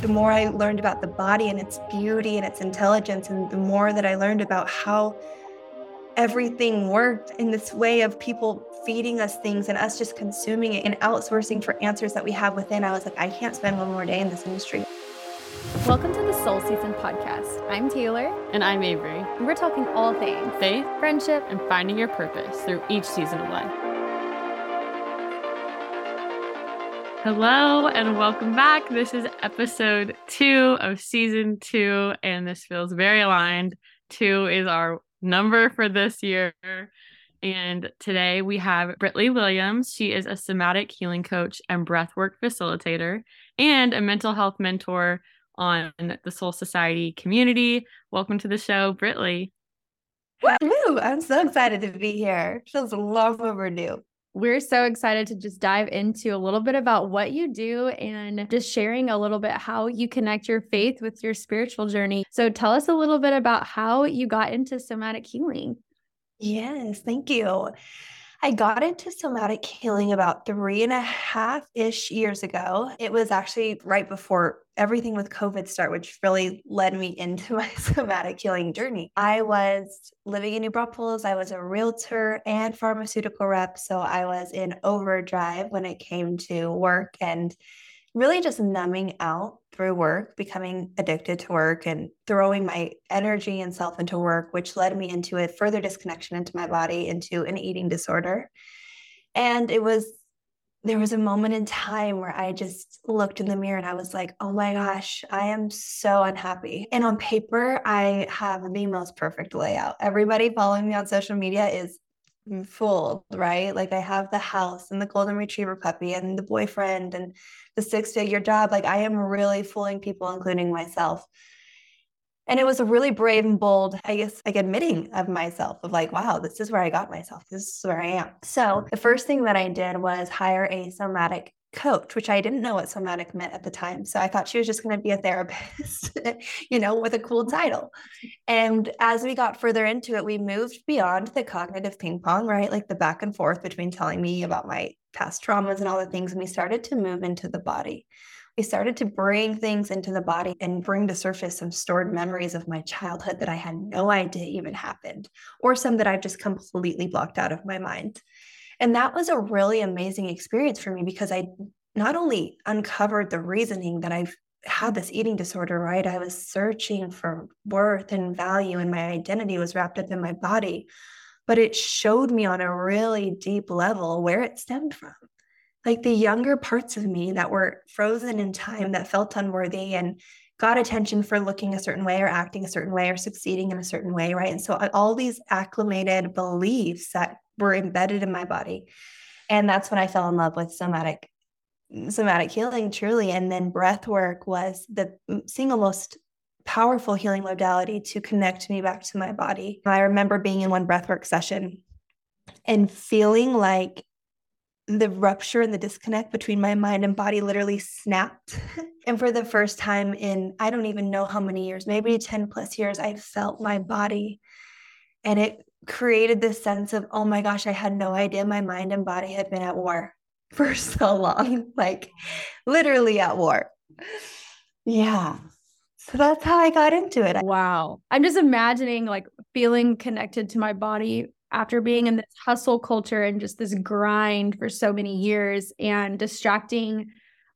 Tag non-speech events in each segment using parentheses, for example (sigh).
The more I learned about the body and its beauty and its intelligence, and the more that I learned about how everything worked in this way of people feeding us things and us just consuming it and outsourcing for answers that we have within, I was like, I can't spend one more day in this industry. Welcome to the Soul Season podcast. I'm Taylor. And I'm Avery. And we're talking all things faith, friendship, and finding your purpose through each season of life. Hello and welcome back. This is episode two of season two, and this feels very aligned. Two is our number for this year. And today we have Britley Williams. She is a somatic healing coach and breathwork facilitator and a mental health mentor on the Soul Society community. Welcome to the show, Britley. Woo! I'm so excited to be here. Feels long overdue. We're so excited to just dive into a little bit about what you do and just sharing a little bit how you connect your faith with your spiritual journey. So tell us a little bit about how you got into somatic healing. Yes, thank you. I got into somatic healing about three and a half ish years ago. It was actually right before everything with COVID start, which really led me into (laughs) my somatic healing journey. I was living in New Braunfels. I was a realtor and pharmaceutical rep. So I was in overdrive when it came to work and really just numbing out through work, becoming addicted to work and throwing my energy and self into work, which led me into a further disconnection into my body, into an eating disorder. And it was, there was a moment in time where I just looked in the mirror and I was like, oh my gosh, I am so unhappy. And on paper, I have the most perfect layout. Everybody following me on social media is fooled, right? Like I have the house and the golden retriever puppy and the boyfriend and the six figure job. Like I am really fooling people, including myself. And it was a really brave and bold, I guess, like admitting of myself of like, wow, this is where I got myself. This is where I am. So the first thing that I did was hire a somatic coach, which I didn't know what somatic meant at the time. So I thought she was just going to be a therapist, (laughs) you know, with a cool title. And as we got further into it, we moved beyond the cognitive ping pong, right? Like the back and forth between telling me about my past traumas and all the things. And we started to move into the body. We started to bring things into the body and bring to surface some stored memories of my childhood that I had no idea even happened, or some that I've just completely blocked out of my mind. And that was a really amazing experience for me because I not only uncovered the reasoning that I've had this eating disorder, right? I was searching for worth and value, and my identity was wrapped up in my body. But it showed me on a really deep level where it stemmed from. Like the younger parts of me that were frozen in time that felt unworthy and got attention for looking a certain way or acting a certain way or succeeding in a certain way, right? And so uh, all these acclimated beliefs that were embedded in my body. And that's when I fell in love with somatic somatic healing truly and then breath work was the mm, single most powerful healing modality to connect me back to my body. I remember being in one breathwork session and feeling like the rupture and the disconnect between my mind and body literally snapped. (laughs) and for the first time in I don't even know how many years, maybe 10 plus years, I felt my body and it created this sense of, oh my gosh, I had no idea my mind and body had been at war (laughs) for so long, (laughs) like literally at war. Yeah. So that's how I got into it. Wow. I'm just imagining like feeling connected to my body after being in this hustle culture and just this grind for so many years and distracting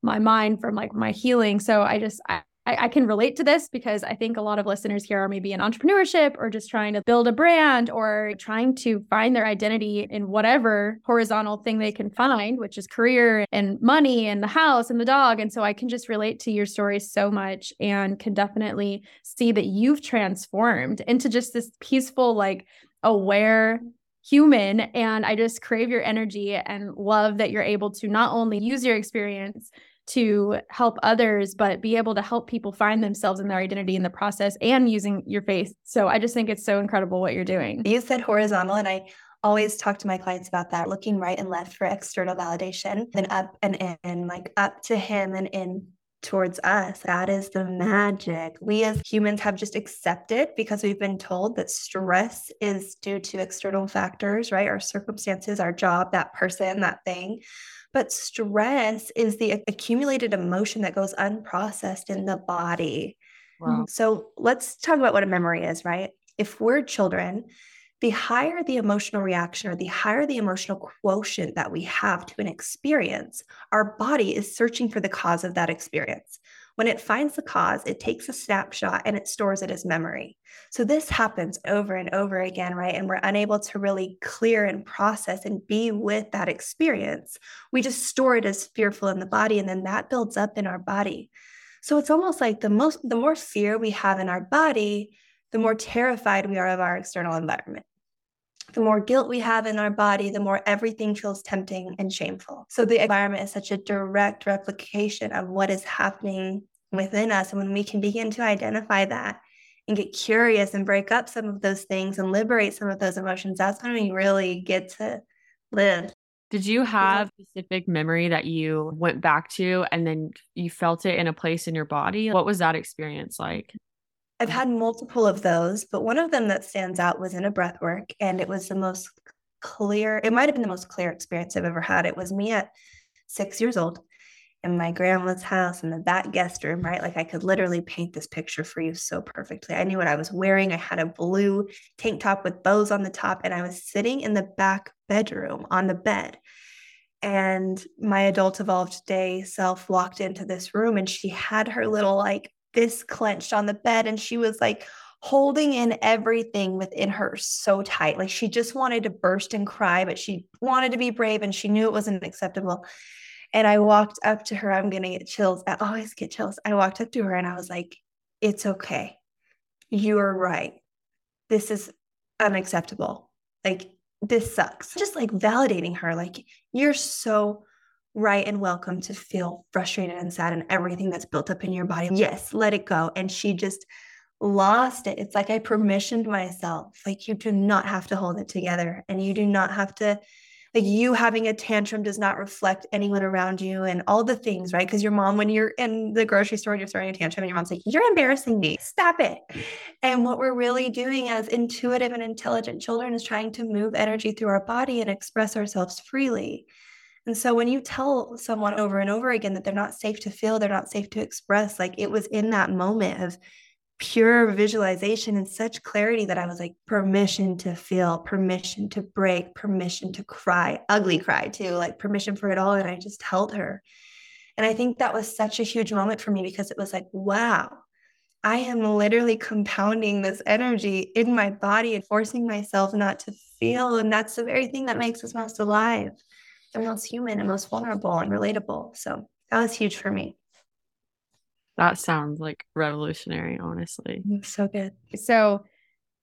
my mind from like my healing. So I just, I, I, can relate to this because I think a lot of listeners here are maybe in entrepreneurship or just trying to build a brand or trying to find their identity in whatever horizontal thing they can find, which is career and money and the house and the dog. And so I can just relate to your story so much and can definitely see that you've transformed into just this peaceful, like aware human. And I just crave your energy and love that you're able to not only use your experience to help others, but be able to help people find themselves and their identity in the process and using your faith. So I just think it's so incredible what you're doing. You said horizontal, and I always talk to my clients about that looking right and left for external validation, then up and in, like up to him and in towards us. That is the magic. We as humans have just accepted because we've been told that stress is due to external factors, right? Our circumstances, our job, that person, that thing. But stress is the accumulated emotion that goes unprocessed in the body. Wow. So let's talk about what a memory is, right? If we're children, the higher the emotional reaction or the higher the emotional quotient that we have to an experience, our body is searching for the cause of that experience. When it finds the cause, it takes a snapshot and it stores it as memory. So this happens over and over again, right? And we're unable to really clear and process and be with that experience. We just store it as fearful in the body, and then that builds up in our body. So it's almost like the most the more fear we have in our body, the more terrified we are of our external environment the more guilt we have in our body, the more everything feels tempting and shameful. So the environment is such a direct replication of what is happening within us. And when we can begin to identify that and get curious and break up some of those things and liberate some of those emotions, that's when we really get to live. Did you have a specific memory that you went back to and then you felt it in a place in your body? What was that experience like? I've had multiple of those, but one of them that stands out was in a breath work, and it was the most clear, it might have been the most clear experience I've ever had. It was me at six years old in my grandma's house in the back guest room, right? Like I could literally paint this picture for you so perfectly. I knew what I was wearing. I had a blue tank top with bows on the top, and I was sitting in the back bedroom on the bed. And my adult evolved day self walked into this room and she had her little like fist clenched on the bed and she was like holding in everything within her so tight. Like she just wanted to burst and cry, but she wanted to be brave and she knew it wasn't acceptable. And I walked up to her. I'm going to get chills. I always get chills. I walked up to her and I was like, It's okay. You are right. This is unacceptable. Like, this sucks. Just like validating her, like, you're so right and welcome to feel frustrated and sad and everything that's built up in your body. Yes, let it go. And she just lost it. It's like I permissioned myself. Like you do not have to hold it together and you do not have to like you having a tantrum does not reflect anyone around you and all the things, right? Because your mom, when you're in the grocery store and you're throwing a tantrum, and your mom's like, You're embarrassing me. Stop it. And what we're really doing as intuitive and intelligent children is trying to move energy through our body and express ourselves freely. And so when you tell someone over and over again that they're not safe to feel, they're not safe to express, like it was in that moment of pure visualization and such clarity that I was like, permission to feel, permission to break, permission to cry, ugly cry too, like permission for it all. And I just held her. And I think that was such a huge moment for me because it was like, wow, I am literally compounding this energy in my body and forcing myself not to feel. And that's the very thing that makes us most alive they're most human and most vulnerable and relatable. So that was huge for me. That sounds like revolutionary, honestly. So good. So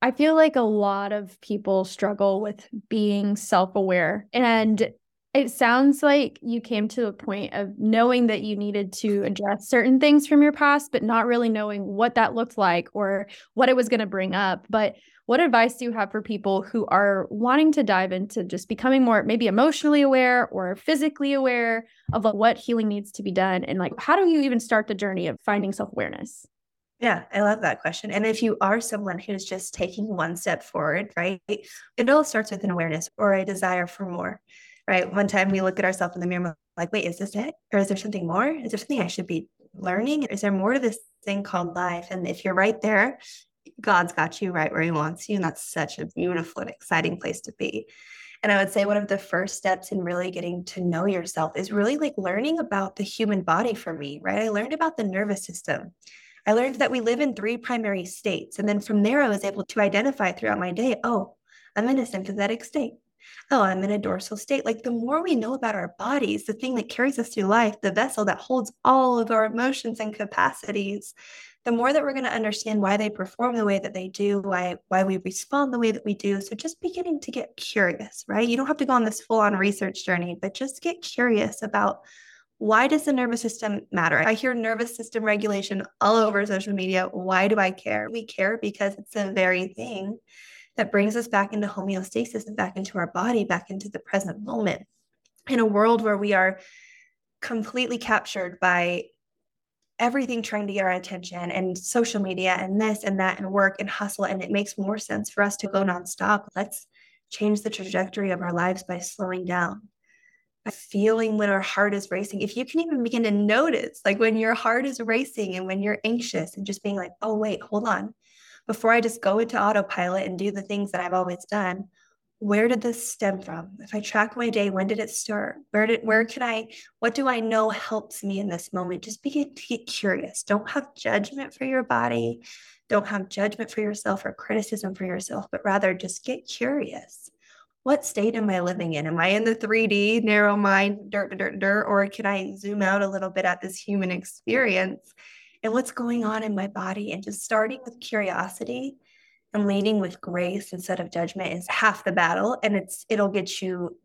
I feel like a lot of people struggle with being self aware. And it sounds like you came to a point of knowing that you needed to address certain things from your past, but not really knowing what that looked like or what it was going to bring up. But what advice do you have for people who are wanting to dive into just becoming more maybe emotionally aware or physically aware of what healing needs to be done and like how do you even start the journey of finding self-awareness yeah, I love that question. And if you are someone who's just taking one step forward, right, it all starts with an awareness or a desire for more, right? One time we look at ourselves in the mirror, like, wait, is this it? Or is there something more? Is there something I should be learning? Is there more to this thing called life? And if you're right there, God's got you right where He wants you. And that's such a beautiful and exciting place to be. And I would say one of the first steps in really getting to know yourself is really like learning about the human body for me, right? I learned about the nervous system. I learned that we live in three primary states. And then from there, I was able to identify throughout my day oh, I'm in a sympathetic state. Oh, I'm in a dorsal state. Like the more we know about our bodies, the thing that carries us through life, the vessel that holds all of our emotions and capacities, the more that we're going to understand why they perform the way that they do, why why we respond the way that we do. So just beginning to get curious, right? You don't have to go on this full-on research journey, but just get curious about why does the nervous system matter? I hear nervous system regulation all over social media. Why do I care? We care because it's the very thing that brings us back into homeostasis and back into our body, back into the present moment. In a world where we are completely captured by everything trying to get our attention and social media and this and that and work and hustle. And it makes more sense for us to go nonstop. Let's change the trajectory of our lives by slowing down, by feeling when our heart is racing. If you can even begin to notice, like when your heart is racing and when you're anxious and just being like, oh, wait, hold on. Before I just go into autopilot and do the things that I've always done, where did this stem from? If I track my day, when did it start? Where did where can I what do I know helps me in this moment? Just begin to get curious. Don't have judgment for your body. Don't have judgment for yourself or criticism for yourself, but rather just get curious what state am I living in? Am I in the 3D, narrow mind, dirt, dirt, dirt, or can I zoom out a little bit at this human experience and what's going on in my body? And just starting with curiosity and leading with grace instead of judgment is half the battle. And it's it'll get you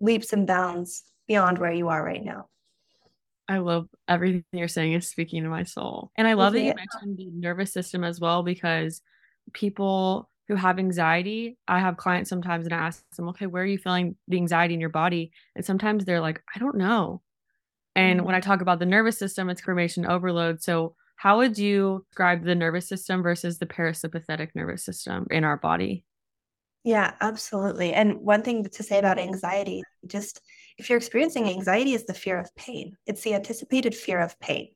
leaps and bounds beyond where you are right now. I love everything you're saying is speaking to my soul. And I love that you mentioned the nervous system as well because people who have anxiety, I have clients sometimes and I ask them, okay, where are you feeling the anxiety in your body? And sometimes they're like, I don't know. And mm-hmm. when I talk about the nervous system, it's information overload. So, how would you describe the nervous system versus the parasympathetic nervous system in our body? Yeah, absolutely. And one thing to say about anxiety, just if you're experiencing anxiety, is the fear of pain. It's the anticipated fear of pain.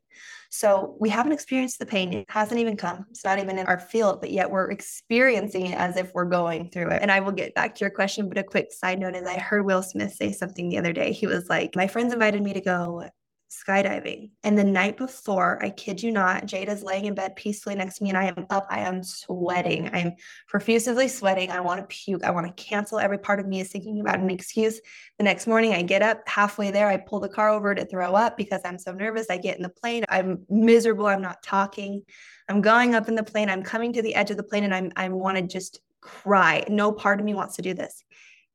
So we haven't experienced the pain. It hasn't even come. It's not even in our field, but yet we're experiencing it as if we're going through it. And I will get back to your question, but a quick side note is I heard Will Smith say something the other day. He was like, My friends invited me to go skydiving. And the night before, I kid you not, Jada's laying in bed peacefully next to me and I am up. I am sweating. I am profusely sweating. I want to puke. I want to cancel. Every part of me is thinking about an excuse. The next morning, I get up halfway there. I pull the car over to throw up because I'm so nervous. I get in the plane. I'm miserable. I'm not talking. I'm going up in the plane. I'm coming to the edge of the plane and I'm, I want to just cry. No part of me wants to do this. (laughs)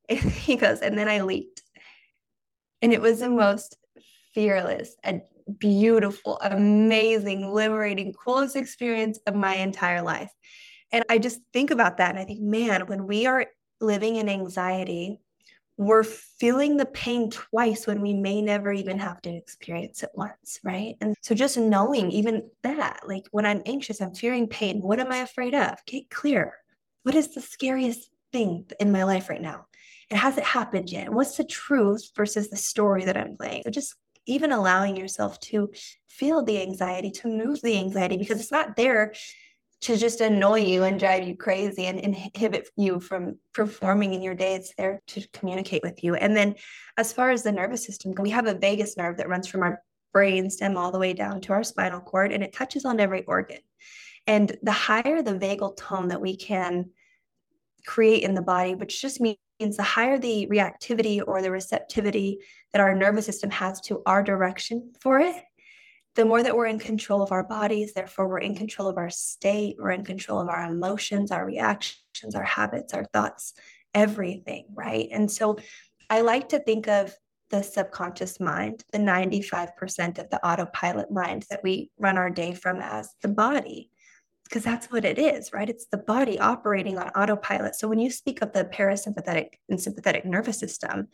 And he goes, and then I leaked. And it was the most fearless and beautiful, amazing, liberating, coolest experience of my entire life. And I just think about that and I think, man, when we are living in anxiety, we're feeling the pain twice when we may never even have to experience it once, right? And so just knowing even that, like when I'm anxious, I'm fearing pain. What am I afraid of? Get clear. What is the scariest thing in my life right now? It hasn't happened yet. What's the truth versus the story that I'm playing? So just even allowing yourself to feel the anxiety, to move the anxiety, because it's not there to just annoy you and drive you crazy and inhibit you from performing in your day. It's there to communicate with you. And then, as far as the nervous system, we have a vagus nerve that runs from our brain stem all the way down to our spinal cord, and it touches on every organ. And the higher the vagal tone that we can create in the body, which just means the higher the reactivity or the receptivity that our nervous system has to our direction for it, the more that we're in control of our bodies, therefore, we're in control of our state, we're in control of our emotions, our reactions, our habits, our thoughts, everything, right? And so I like to think of the subconscious mind, the 95% of the autopilot mind that we run our day from as the body because that's what it is, right? It's the body operating on autopilot. So when you speak of the parasympathetic and sympathetic nervous system,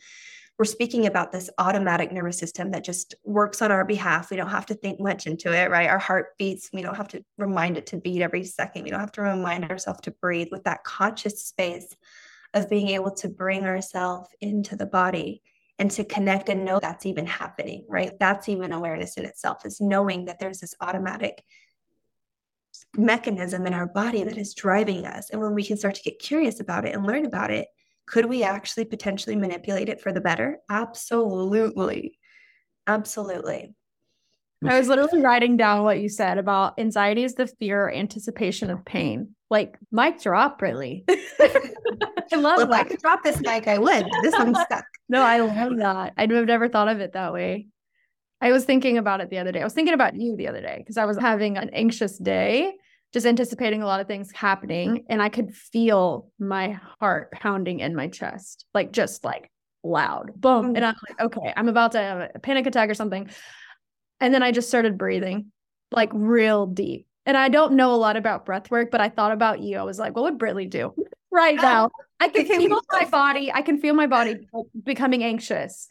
we're speaking about this automatic nervous system that just works on our behalf. We don't have to think much into it, right? Our heart beats. We don't have to remind it to beat every second. We don't have to remind ourselves to breathe with that conscious space of being able to bring ourselves into the body and to connect and know that's even happening, right? That's even awareness in itself, is knowing that there's this automatic mechanism in our body that is driving us. And when we can start to get curious about it and learn about it, could we actually potentially manipulate it for the better? Absolutely. Absolutely. I was literally writing down what you said about anxiety is the fear or anticipation of pain. Like mic drop, really. (laughs) I love well, If I could drop this mic, I would. This one's (laughs) stuck. No, I love that. I'd have never thought of it that way. I was thinking about it the other day. I was thinking about you the other day because I was having an anxious day, just anticipating a lot of things happening. And I could feel my heart pounding in my chest, like just like loud, boom. And I'm like, okay, I'm about to have a panic attack or something. And then I just started breathing like real deep. And I don't know a lot about breath work, but I thought about you. I was like, what would Britley do right (laughs) now? I can feel my body. I can feel my body becoming anxious.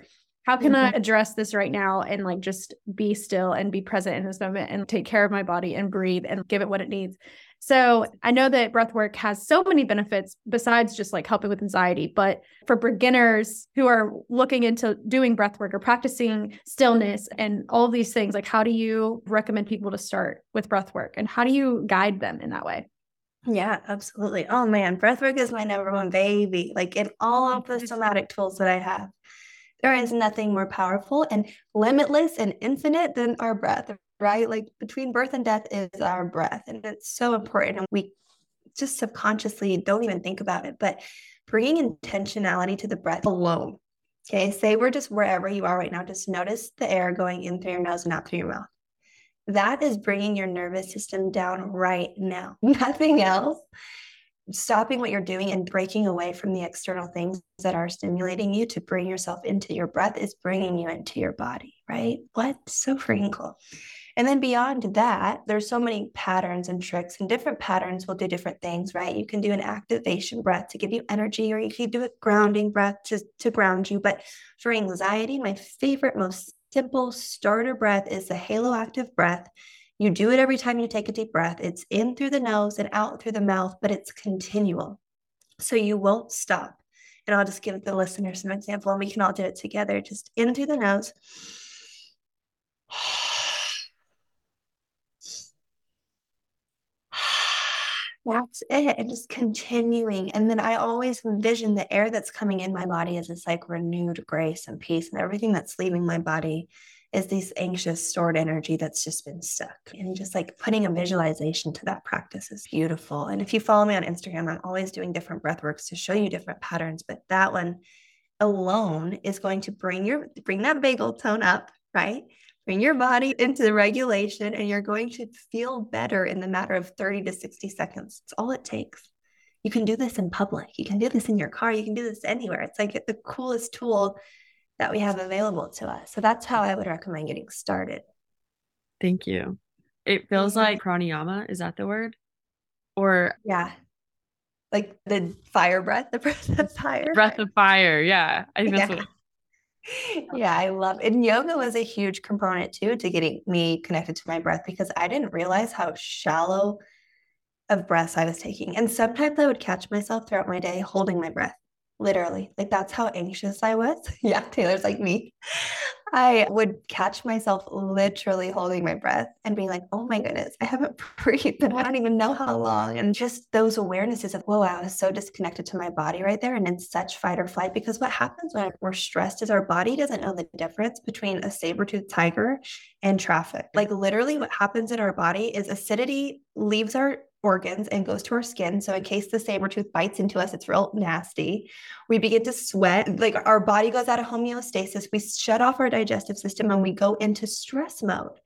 How can mm-hmm. I address this right now and like just be still and be present in this moment and take care of my body and breathe and give it what it needs? So I know that breath work has so many benefits besides just like helping with anxiety, but for beginners who are looking into doing breath work or practicing stillness and all of these things, like how do you recommend people to start with breath work and how do you guide them in that way? Yeah, absolutely. Oh man, breath work is my number one baby. Like in all of the somatic tools that I have, there is nothing more powerful and limitless and infinite than our breath, right? Like between birth and death is our breath. And it's so important. And we just subconsciously don't even think about it. But bringing intentionality to the breath alone. Okay. Say we're just wherever you are right now, just notice the air going in through your nose and out through your mouth. That is bringing your nervous system down right now, (laughs) nothing else stopping what you're doing and breaking away from the external things that are stimulating you to bring yourself into your breath is bringing you into your body, right? What? So freaking cool. And then beyond that, there's so many patterns and tricks, and different patterns will do different things, right? You can do an activation breath to give you energy, or you can do a grounding breath to, to ground you. But for anxiety, my favorite, most simple starter breath is the halo active breath. You do it every time you take a deep breath. It's in through the nose and out through the mouth, but it's continual. So you won't stop. And I'll just give the listener some example and we can all do it together. Just in through the nose. That's it. And just continuing. And then I always envision the air that's coming in my body as this like renewed grace and peace, and everything that's leaving my body is this anxious stored energy that's just been stuck. And just like putting a visualization to that practice is beautiful. And if you follow me on Instagram, I'm always doing different breath works to show you different patterns, but that one alone is going to bring your bring that vagal tone up, right? Bring your body into the regulation and you're going to feel better in the matter of 30 to 60 seconds. It's all it takes. You can do this in public. You can do this in your car. You can do this anywhere. It's like the coolest tool that we have available to us. So that's how I would recommend getting started. Thank you. It feels mm-hmm. like pranayama. Is that the word? Or yeah, like the fire breath, the (laughs) breath of fire. Breath of fire. Yeah, I think that's yeah. what. (laughs) Yeah, I love it. And yoga was a huge component too to getting me connected to my breath because I didn't realize how shallow of breaths I was taking. And sometimes I would catch myself throughout my day holding my breath literally like that's how anxious i was. (laughs) Yeah taylor's like me. I would catch myself literally holding my breath and being like oh my goodness i haven't (laughs) breathed and i don't even know how long. And just those awarenesses of whoa i was so disconnected to my body right there and in such fight or flight because what happens when we're stressed is our body doesn't know the difference between a saber-toothed tiger and traffic. Like literally what happens in our body is acidity leaves our organs and goes to our skin. So in case the saber tooth bites into us, it's real nasty. We begin to sweat, like our body goes out of homeostasis. We shut off our digestive system and we go into stress mode.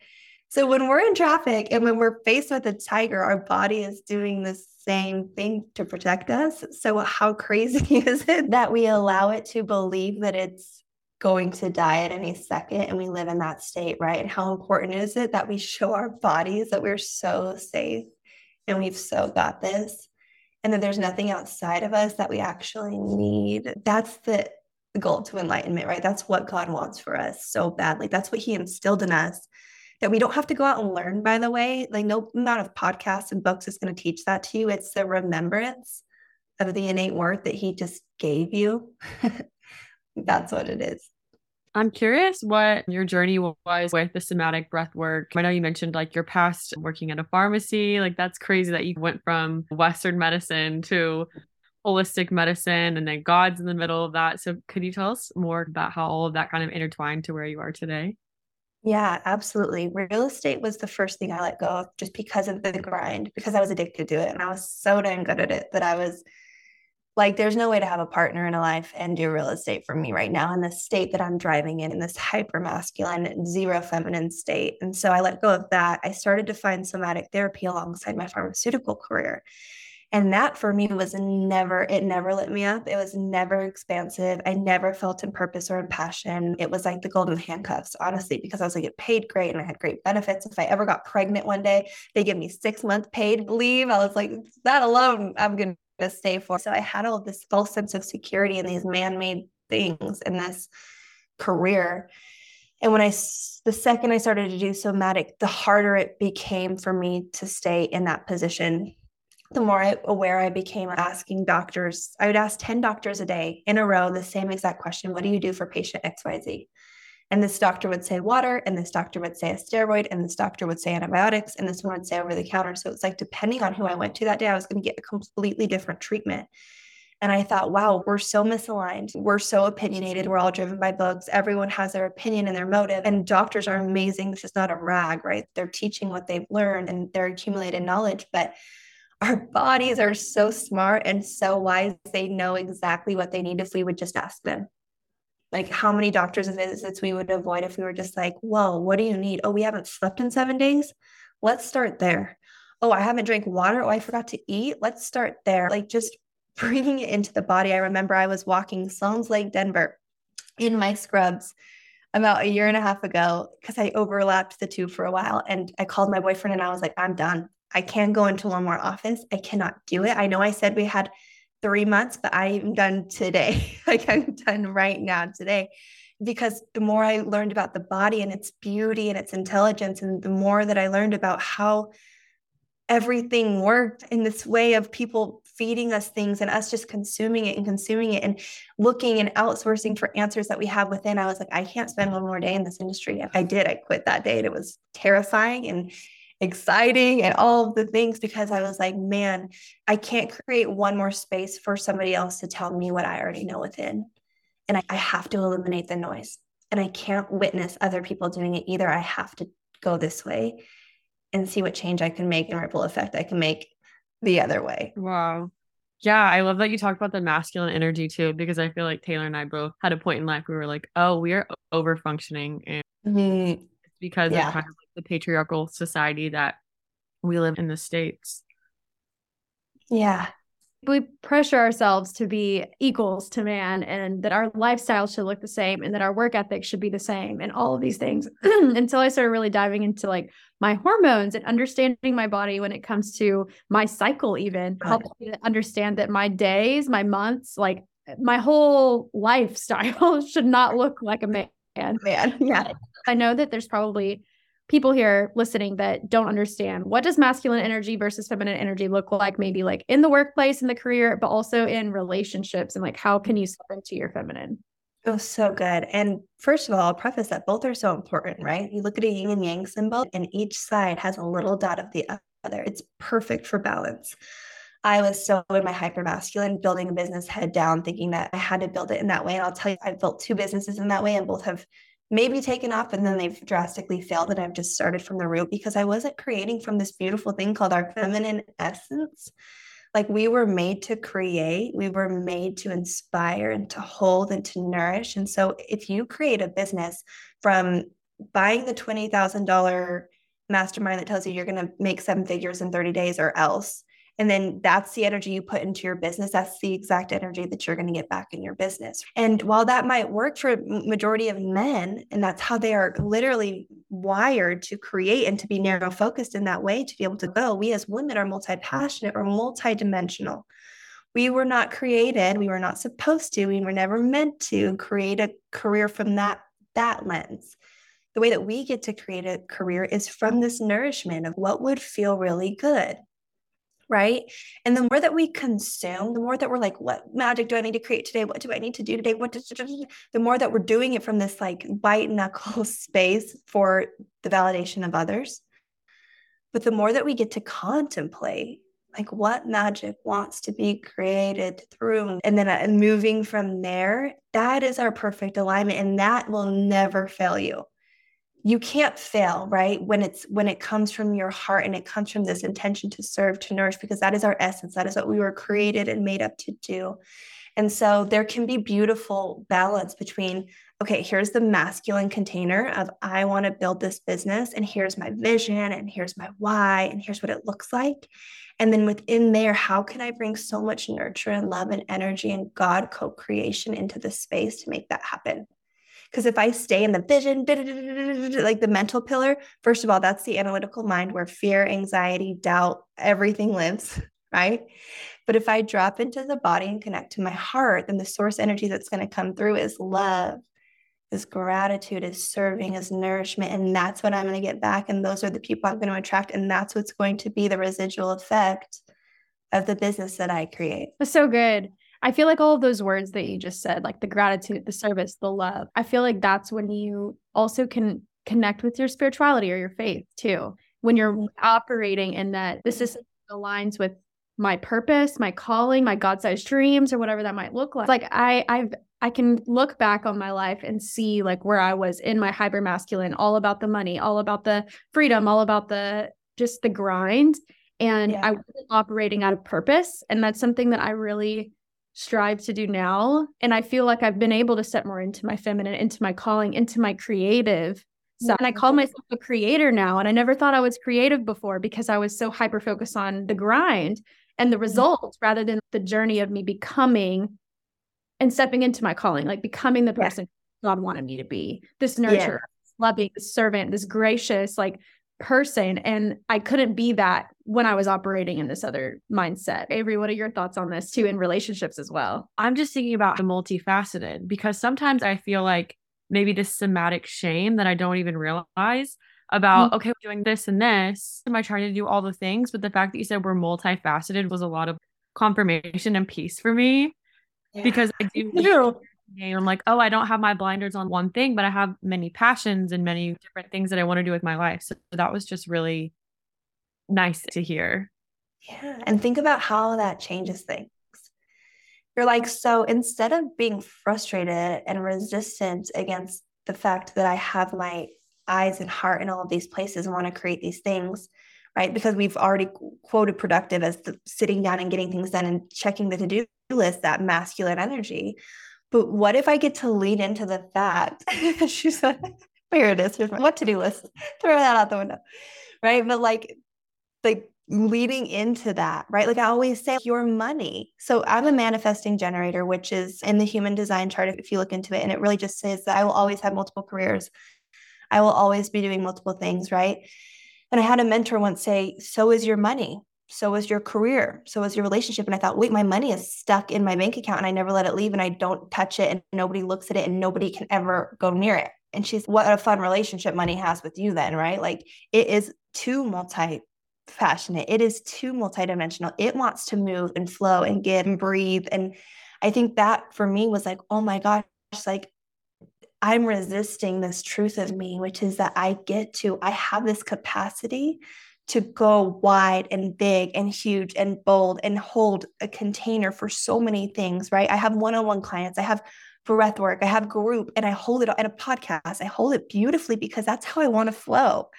So when we're in traffic and when we're faced with a tiger, our body is doing the same thing to protect us. So how crazy (laughs) is it that we allow it to believe that it's going to die at any second and we live in that state, right? And how important is it that we show our bodies that we're so safe and we've so got this. And that there's nothing outside of us that we actually need. That's the goal to enlightenment right? That's what god wants for us so badly that's what he instilled in us that we don't have to go out and learn by the way. Like no amount of podcasts and books is going to teach that to you. It's the remembrance of the innate worth that he just gave you. (laughs) That's what it is I'm curious what your journey was with the somatic breath work. I know you mentioned like your past working at a pharmacy. Like that's crazy that you went from Western medicine to holistic medicine and then God's in the middle of that. So could you tell us more about how all of that kind of intertwined to where you are today? Yeah, absolutely. Real estate was the first thing I let go of just because of the grind, because I was addicted to it. And I was so dang good at it that I was like there's no way to have a partner in a life and do real estate for me right now in the state that I'm driving in, in this hyper masculine, zero feminine state. And so I let go of that. I started to find somatic therapy alongside my pharmaceutical career. And that for me was never, it never lit me up. It was never expansive. I never felt in purpose or in passion. It was like the golden handcuffs, honestly, because I was like, get paid great and I had great benefits. If I ever got pregnant one day, they give me six month paid leave. I was like, that alone, I'm going to stay for. So I had all this false sense of security in these man made things in this career. And when I, the second I started to do somatic, the harder it became for me to stay in that position. The more aware I became asking doctors, I would ask 10 doctors a day in a row the same exact question What do you do for patient XYZ? And this doctor would say water, and this doctor would say a steroid, and this doctor would say antibiotics, and this one would say over the counter. So it's like, depending on who I went to that day, I was going to get a completely different treatment. And I thought, wow, we're so misaligned. We're so opinionated. We're all driven by books. Everyone has their opinion and their motive. And doctors are amazing. This is not a rag, right? They're teaching what they've learned and their accumulated knowledge. But our bodies are so smart and so wise. They know exactly what they need if we would just ask them. Like how many doctors and visits we would avoid if we were just like, whoa, what do you need? Oh, we haven't slept in seven days. Let's start there. Oh, I haven't drank water. Oh, I forgot to eat. Let's start there. Like just (laughs) bringing it into the body. I remember I was walking Sloan's Lake, Denver in my scrubs about a year and a half ago because I overlapped the two for a while. And I called my boyfriend and I was like, I'm done. I can't go into one more office. I cannot do it. I know I said we had three months, but I'm done today. (laughs) like I'm done right now today. Because the more I learned about the body and its beauty and its intelligence, and the more that I learned about how everything worked in this way of people feeding us things and us just consuming it and consuming it and looking and outsourcing for answers that we have within. I was like, I can't spend one more day in this industry. I did, I quit that day. It was terrifying and exciting and all of the things because I was like, man, I can't create one more space for somebody else to tell me what I already know within. And I, I have to eliminate the noise. And I can't witness other people doing it either. I have to go this way and see what change I can make and ripple effect I can make the other way. Wow. Yeah, I love that you talked about the masculine energy too, because I feel like Taylor and I both had a point in life where we were like, oh, we are over functioning. And mm-hmm. It's because yeah. of kind of like the patriarchal society that we live in the States. Yeah we pressure ourselves to be equals to man and that our lifestyle should look the same and that our work ethic should be the same and all of these things (clears throat) until I started really diving into like my hormones and understanding my body when it comes to my cycle even right. helps me to understand that my days, my months, like my whole lifestyle (laughs) should not look like a man. Man, (laughs) yeah. I know that there's probably people here listening that don't understand what does masculine energy versus feminine energy look like maybe like in the workplace in the career but also in relationships and like how can you step into your feminine Oh, so good. And first of all, I'll preface that both are so important, right? You look at a yin and yang symbol, and each side has a little dot of the other. It's perfect for balance. I was so in my hyper masculine, building a business head down, thinking that I had to build it in that way. And I'll tell you, I've built two businesses in that way, and both have maybe taken off and then they've drastically failed and I've just started from the root because I wasn't creating from this beautiful thing called our feminine essence. Like we were made to create, we were made to inspire and to hold and to nourish. And so if you create a business from buying the $20,000 mastermind that tells you you're going to make seven figures in 30 days or else and then that's the energy you put into your business. That's the exact energy that you're going to get back in your business. And while that might work for majority of men, and that's how they are literally wired to create and to be narrow focused in that way to be able to go, we as women are multi-passionate or multi-dimensional. We were not created, we were not supposed to, we were never meant to create a career from that that lens the way that we get to create a career is from this nourishment of what would feel really good right? And the more that we consume, the more that we're like, what magic do I need to create today? What do I need to do today? What the more that we're doing it from this like white knuckle (laughs) space for the validation of others. But the more that we get to contemplate, like what magic wants to be created through, and then uh, moving from there, that is our perfect alignment, and that will never fail you you can't fail right? When it's when it comes from your heart and it comes from this intention to serve to nourish because that is our essence. That is what we were created and made up to do. And so there can be beautiful balance between okay here's the masculine container of i want to build this business and here's my vision and here's my why and here's what it looks like. And then within there how can i bring so much nurture and love and energy and god co-creation into the space to make that happen because if I stay in the vision, like the mental pillar, first of all, that's the analytical mind where fear, anxiety, doubt, everything lives, (laughs) right? But if I drop into the body and connect to my heart, then the source energy that's going to come through is love, is gratitude, is serving, is nourishment. And that's what I'm going to get back. And those are the people I'm going to attract. And that's what's going to be the residual effect of the business that I create. That's so good. I feel like all of those words that you just said, like the gratitude, the service, the love, I feel like that's when you also can connect with your spirituality or your faith too. When you're mm-hmm. operating in that, this is aligns with my purpose, my calling, my God-sized dreams, or whatever that might look like. Like I, I've I can look back on my life and see like where I was in my hyper masculine, all about the money, all about the freedom, all about the just the grind. And yeah. I wasn't operating out of purpose. And that's something that I really strive to do now. And I feel like I've been able to step more into my feminine, into my calling, into my creative so, and I call myself a creator now. And I never thought I was creative before because I was so hyper focused on the grind and the mm-hmm. results rather than the journey of me becoming and stepping into my calling, like becoming the person yeah. God wanted me to be this nurturer, yeah. loving, this servant, this gracious, like person. And I couldn't be that when I was operating in this other mindset. Avery, what are your thoughts on this too in relationships as well? I'm just thinking about the multifaceted because sometimes I feel like maybe this somatic shame that I don't even realize about, mm-hmm. okay, we're doing this and this. Am I trying to do all the things? But the fact that you said we're multifaceted was a lot of confirmation and peace for me yeah. because I do. (laughs) And I'm like, oh, I don't have my blinders on one thing, but I have many passions and many different things that I want to do with my life. So that was just really nice to hear. Yeah. And think about how that changes things. You're like, so instead of being frustrated and resistant against the fact that I have my eyes and heart in all of these places and want to create these things, right? Because we've already quoted productive as the sitting down and getting things done and checking the to do list, that masculine energy. But what if I get to lean into the fact? (laughs) She said, here it is. Here's my what to do list. (laughs) Throw that out the window, right? But like, like leading into that, right? Like I always say, your money. So I'm a manifesting generator, which is in the human design chart, if you look into it, and it really just says that I will always have multiple careers. I will always be doing multiple things, right? And I had a mentor once say, So is your money. So is your career. So is your relationship. And I thought, wait, my money is stuck in my bank account and I never let it leave and I don't touch it and nobody looks at it and nobody can ever go near it. And she's, what a fun relationship money has with you then, right? Like it is too multi passionate. It is too multidimensional. It wants to move and flow and give and breathe. And I think that for me was like, oh my gosh, like I'm resisting this truth of me, which is that I get to, I have this capacity to go wide and big and huge and bold and hold a container for so many things, right? I have one on one clients, I have breath work, I have group, and I hold it in a podcast. I hold it beautifully because that's how I want to flow.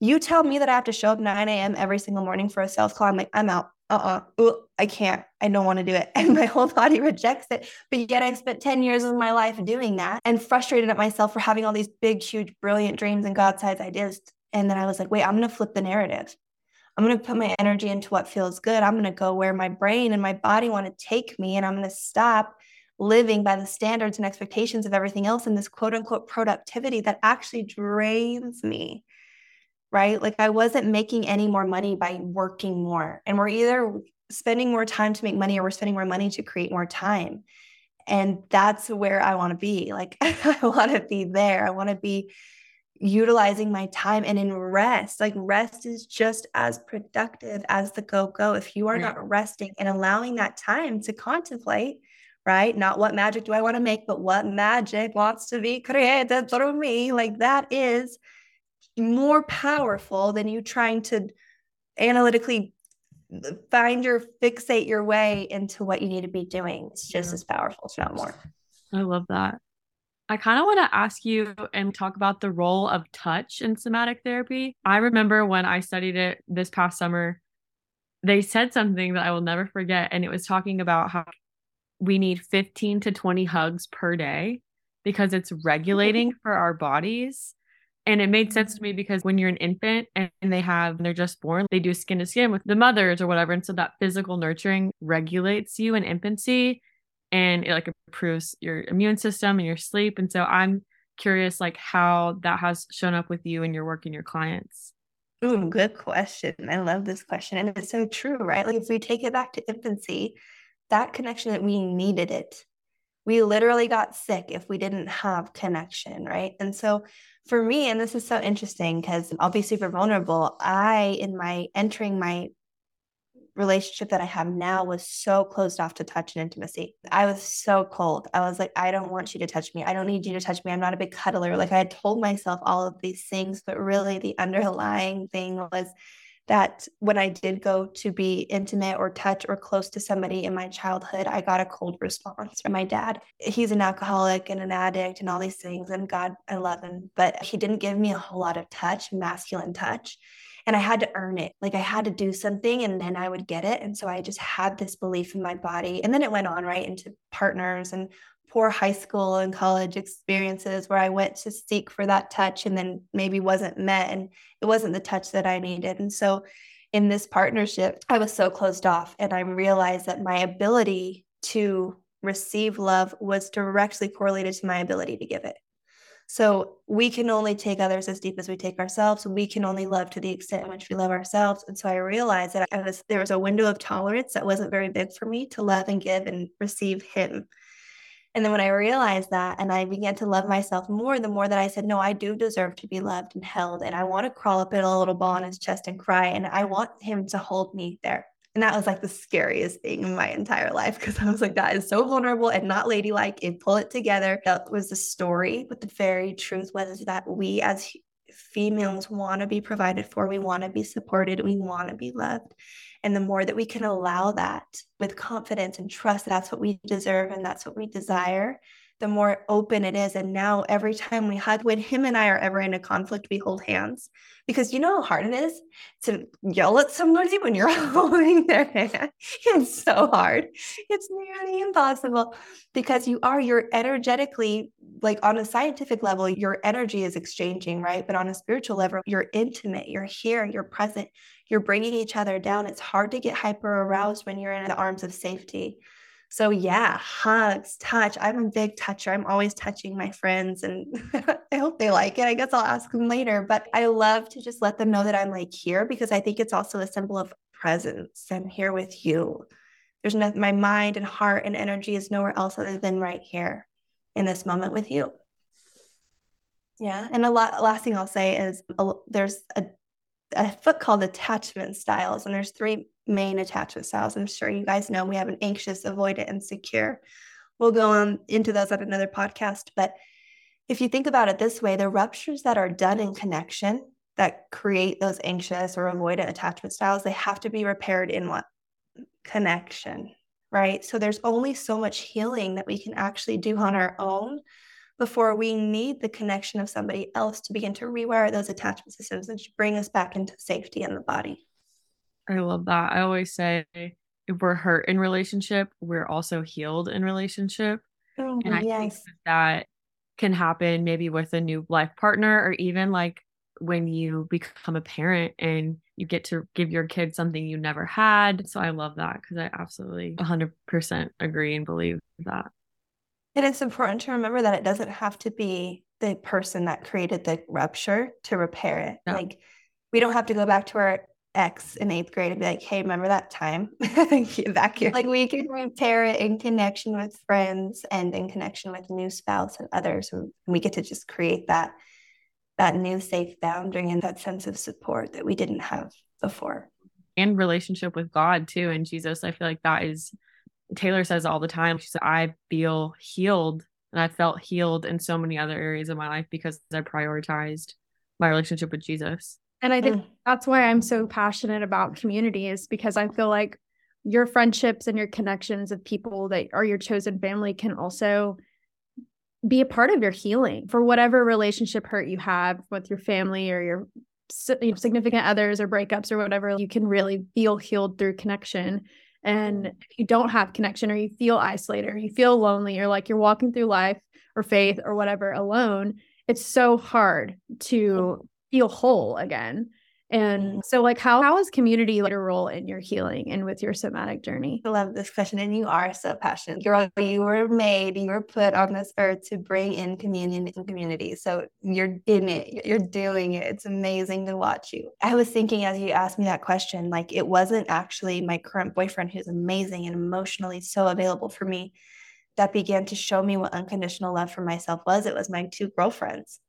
You tell me that I have to show up 9 a.m. every single morning for a sales call. I'm like, I'm out. Uh uh-uh. uh. I can't. I don't want to do it. (laughs) And my whole body rejects it. But yet I've spent 10 years of my life doing that and frustrated at myself for having all these big, huge, brilliant dreams and God sized ideas. And then I was like, wait, I'm going to flip the narrative. I'm going to put my energy into what feels good. I'm going to go where my brain and my body want to take me. And I'm going to stop living by the standards and expectations of everything else in this quote unquote productivity that actually drains me right? Like I wasn't making any more money by working more. And we're either spending more time to make money or we're spending more money to create more time. And that's where I want to be. Like (laughs) I want to be there. I want to be utilizing my time and in rest. Like rest is just as productive as the go go. If you are yeah. not resting and allowing that time to contemplate, right? Not what magic do I want to make, but what magic wants to be created through me. Like that is more powerful than you trying to analytically find your fixate your way into what you need to be doing. It's just yeah. as powerful, if not more. I love that. I kind of want to ask you and talk about the role of touch in somatic therapy. I remember when I studied it this past summer, they said something that I will never forget. And it was talking about how we need 15 to 20 hugs per day because it's regulating (laughs) for our bodies. And it made sense to me because when you're an infant and they have, they're just born, they do skin to skin with the mothers or whatever. And so that physical nurturing regulates you in infancy and it like improves your immune system and your sleep. And so I'm curious, like, how that has shown up with you and your work and your clients. Ooh, good question. I love this question. And it's so true, right? Like, if we take it back to infancy, that connection that we needed it we literally got sick if we didn't have connection, right? And so for me, and this is so interesting because I'll be super vulnerable. I, in my entering my relationship that I have now, was so closed off to touch and intimacy. I was so cold. I was like, I don't want you to touch me. I don't need you to touch me. I'm not a big cuddler. Like I had told myself all of these things, but really the underlying thing was that when I did go to be intimate or touch or close to somebody in my childhood, I got a cold response from my dad. He's an alcoholic and an addict and all these things. And God, I love him, but he didn't give me a whole lot of touch, masculine touch. And I had to earn it. Like I had to do something and then I would get it. And so I just had this belief in my body. And then it went on right into partners and poor high school and college experiences where I went to seek for that touch and then maybe wasn't met and it wasn't the touch that I needed. And so in this partnership, I was so closed off and I realized that my ability to receive love was directly correlated to my ability to give it. So we can only take others as deep as we take ourselves. We can only love to the extent in which we love ourselves. And so I realized that I was there was a window of tolerance that wasn't very big for me to love and give and receive him. And then when I realized that and I began to love myself more, the more that I said, no, I do deserve to be loved and held. And I want to crawl up in a little ball on his chest and cry. And I want him to hold me there. And that was like the scariest thing in my entire life because I was like, that is so vulnerable and not ladylike and pull it together. That was the story. But the very truth was that we as females want to be provided for, we want to be supported, we want to be loved. And the more that we can allow that with confidence and trust, that's what we deserve and that's what we desire, the more open it is. And now every time we hug, when him and I are ever in a conflict, we hold hands because you know how hard it is to yell at somebody when you're (laughs) holding their hand. It's so hard. It's nearly impossible because you are, you're energetically, like on a scientific level, your energy is exchanging, right? But on a spiritual level, you're intimate, you're here, you're present, you're bringing each other down. It's hard to get hyper aroused when you're in the arms of safety. So yeah, hugs, touch. I'm a big toucher. I'm always touching my friends and (laughs) I hope they like it. I guess I'll ask them later, but I love to just let them know that I'm like here because I think it's also a symbol of presence. I'm here with you. There's nothing, my mind and heart and energy is nowhere else other than right here in this moment with you. Yeah. And a lot, last thing I'll say is a, there's a a book called Attachment Styles, and there's three main attachment styles. I'm sure you guys know we have an anxious, avoidant, and secure. We'll go on into those at another podcast. But if you think about it this way, the ruptures that are done in connection that create those anxious or avoidant attachment styles, they have to be repaired in what? Connection, right? So there's only so much healing that we can actually do on our own before we need the connection of somebody else to begin to rewire those attachment systems and to bring us back into safety in the body. I love that. I always say if we're hurt in relationship, we're also healed in relationship. Oh, and I yes. think that, that can happen maybe with a new life partner or even like when you become a parent and you get to give your kid something you never had. So I love that because I absolutely 100% agree and believe that. And it's important to remember that it doesn't have to be the person that created the rupture to repair it. No. Like we don't have to go back to our ex in eighth grade and be like, hey, remember that time (laughs) back here? Like we can repair it in connection with friends and in connection with new spouse and others. And we get to just create that that new safe boundary and that sense of support that we didn't have before. And relationship with God too and Jesus. I feel like that is Taylor says all the time, she said, I feel healed and I felt healed in so many other areas of my life because I prioritized my relationship with Jesus. And I think mm. that's why I'm so passionate about community is because I feel like your friendships and your connections of people that are your chosen family can also be a part of your healing for whatever relationship hurt you have with your family or your significant others or breakups or whatever you can really feel healed through connection and if you don't have connection or you feel isolated or you feel lonely or like you're walking through life or faith or whatever alone, it's so hard to feel whole again. And mm-hmm. so, like, how how is community like a role in your healing and with your somatic journey? I love this question, and you are so passionate. You're you were made, you were put on this earth to bring in communion and community. So you're in it, you're doing it. It's amazing to watch you. I was thinking as you asked me that question, like it wasn't actually my current boyfriend who's amazing and emotionally so available for me that began to show me what unconditional love for myself was. It was my two girlfriends.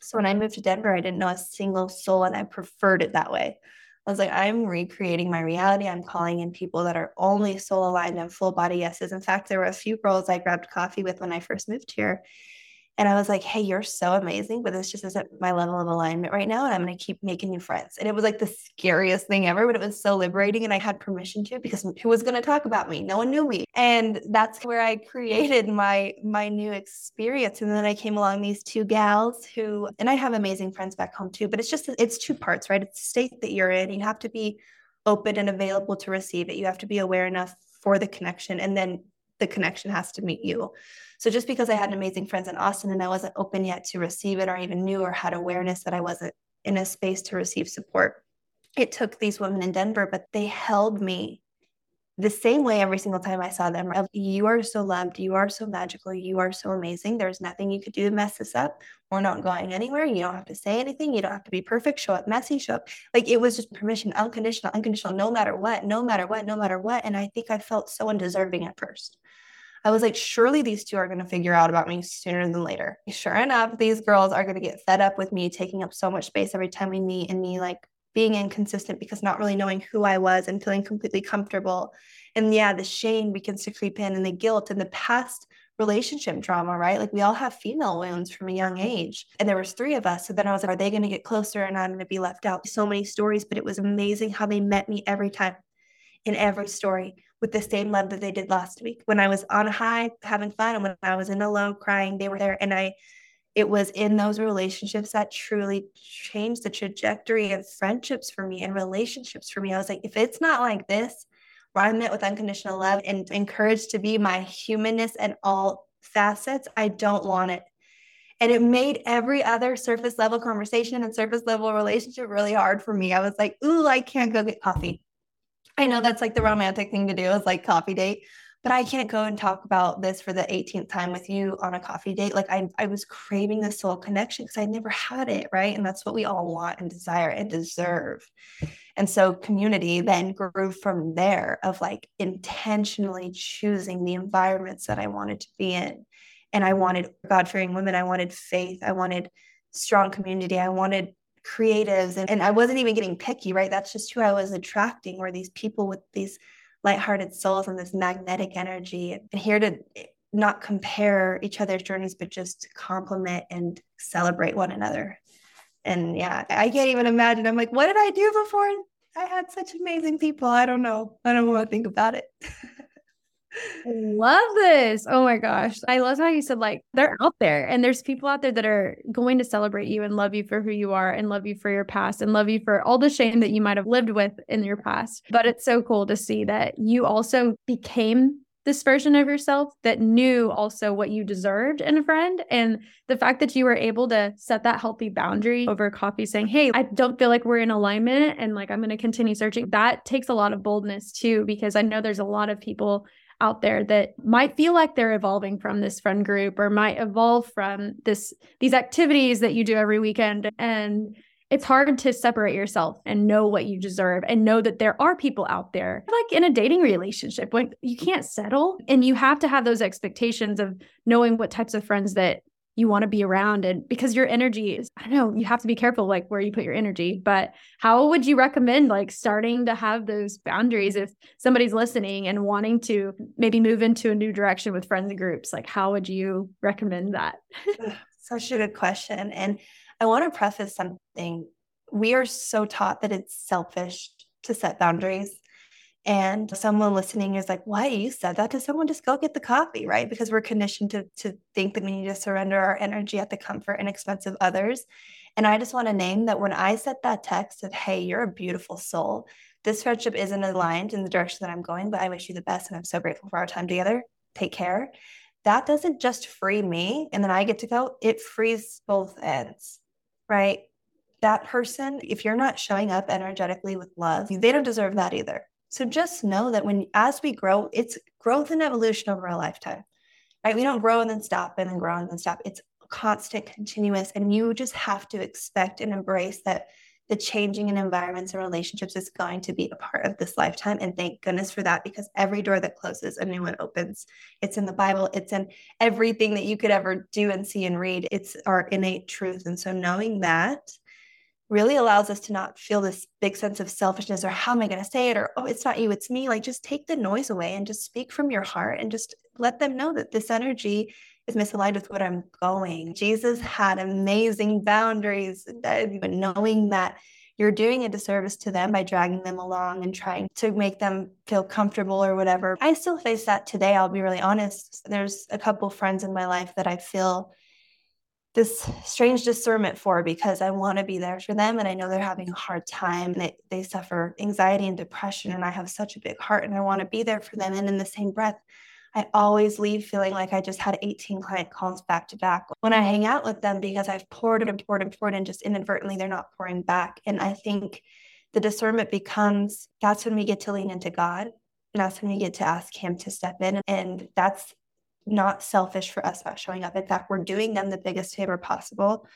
So when I moved to Denver, I didn't know a single soul and I preferred it that way. I was like, I'm recreating my reality. I'm calling in people that are only soul aligned and full body yeses. In fact, there were a few girls I grabbed coffee with when I first moved here and I was like, hey, you're so amazing, but this just isn't my level of alignment right now. And I'm going to keep making new friends. And it was like the scariest thing ever, but it was so liberating. And I had permission to because who was going to talk about me? No one knew me. And that's where I created my my new experience. And then I came along these two gals who, and I have amazing friends back home too, but it's just, it's two parts, right? It's the state that you're in. You have to be open and available to receive it. You have to be aware enough for the connection. And then the connection has to meet you. So just because I had amazing friends in Austin and I wasn't open yet to receive it or even knew or had awareness that I wasn't in a space to receive support, it took these women in Denver, but they held me the same way every single time I saw them. You are so loved. You are so magical. You are so amazing. There's nothing you could do to mess this up. We're not going anywhere. You don't have to say anything. You don't have to be perfect. Show up messy. Show up. Like it was just permission, unconditional, unconditional, no matter what, no matter what, no matter what. And I think I felt so undeserving at first. I was like, surely these two are going to figure out about me sooner than later. Sure enough, these girls are going to get fed up with me taking up so much space every time we meet and me like being inconsistent because not really knowing who I was and feeling completely comfortable. And yeah, the shame begins to creep in and the guilt and the past relationship drama, right? Like we all have female wounds from a young age. And there was three of us. So then I was like, are they going to get closer and I'm going to be left out? So many stories, but it was amazing how they met me every time in every story with the same love that they did last week. When I was on high having fun and when I was in a low crying, they were there. And I it was in those relationships that truly changed the trajectory of friendships for me and relationships for me. I was like, if it's not like this, where I'm met with unconditional love and encouraged to be my humanness and all facets, I don't want it. And it made every other surface level conversation and surface level relationship really hard for me. I was like, ooh, I can't go get coffee. I know that's like the romantic thing to do is like coffee date, but I can't go and talk about this for the 18th time with you on a coffee date. Like I, I was craving the soul connection because I never had it, right? And that's what we all want and desire and deserve. And so community then grew from there of like intentionally choosing the environments that I wanted to be in. And I wanted God fearing women. I wanted faith. I wanted strong community. I wanted creatives and, and I wasn't even getting picky, right? That's just who I was attracting were these people with these lighthearted souls and this magnetic energy and here to eh, not compare each other's journeys, but just complement and celebrate one another. And yeah, I can't even imagine. I'm like, what did I do before I had such amazing people? I don't know. I don't want to think about it. (laughs) love this. Oh my gosh. I love how you said like they're out there and there's people out there that are going to celebrate you and love you for who you are and love you for your past and love you for all the shame that you might have lived with in your past. But it's so cool to see that you also became this version of yourself that knew also what you deserved in a friend. And the fact that you were able to set that healthy boundary over coffee, saying, Hey, I don't feel like we're in alignment and like I'm going to continue searching, that takes a lot of boldness too, because I know there's a lot of people out there that might feel like they're evolving from this friend group or might evolve from this these activities that you do every weekend. And it's hard to separate yourself and know what you deserve and know that there are people out there like in a dating relationship when you can't settle and you have to have those expectations of knowing what types of friends that you want to be around and because your energy is i don't know you have to be careful like where you put your energy but how would you recommend like starting to have those boundaries if somebody's listening and wanting to maybe move into a new direction with friends and groups? Like how would you recommend that? Such a good question and i want to preface something. We are so taught that it's selfish to set boundaries and someone listening is like, why you said that to someone, just go get the coffee, right? Because we're conditioned to, to think that we need to surrender our energy at the comfort and expense of others. And I just want to name that when I set that text of, hey, you're a beautiful soul, this friendship isn't aligned in the direction that I'm going, but I wish you the best. And I'm so grateful for our time together. Take care. That doesn't just free me and then I get to go, it frees both ends, right? That person, if you're not showing up energetically with love, they don't deserve that either. So just know that when as we grow, it's growth and evolution over a lifetime. Right? We don't grow and then stop and then grow and then stop. It's constant, continuous, and you just have to expect and embrace that the changing in environments and relationships is going to be a part of this lifetime. And thank goodness for that because every door that closes, a new one opens. It's in the Bible, it's in everything that you could ever do and see and read. It's our innate truth. And so knowing that really allows us to not feel this big sense of selfishness or how am I going to say it or, oh, it's not you, it's me. Like just take the noise away and just speak from your heart and just let them know that this energy is misaligned with what I'm going. Jesus had amazing boundaries, knowing that you're doing a disservice to them by dragging them along and trying to make them feel comfortable or whatever. I still face that today. I'll be really honest. There's a couple friends in my life that I feel this strange discernment for because I want to be there for them and I know they're having a hard time. They, they suffer anxiety and depression, and I have such a big heart and I want to be there for them. And in the same breath, I always leave feeling like I just had 18 client calls back to back when I hang out with them because I've poured and poured and poured and just inadvertently they're not pouring back. And I think the discernment becomes that's when we get to lean into God. And that's when we get to ask Him to step in. And that's not selfish for us not showing up. In fact, we're doing them the biggest favor possible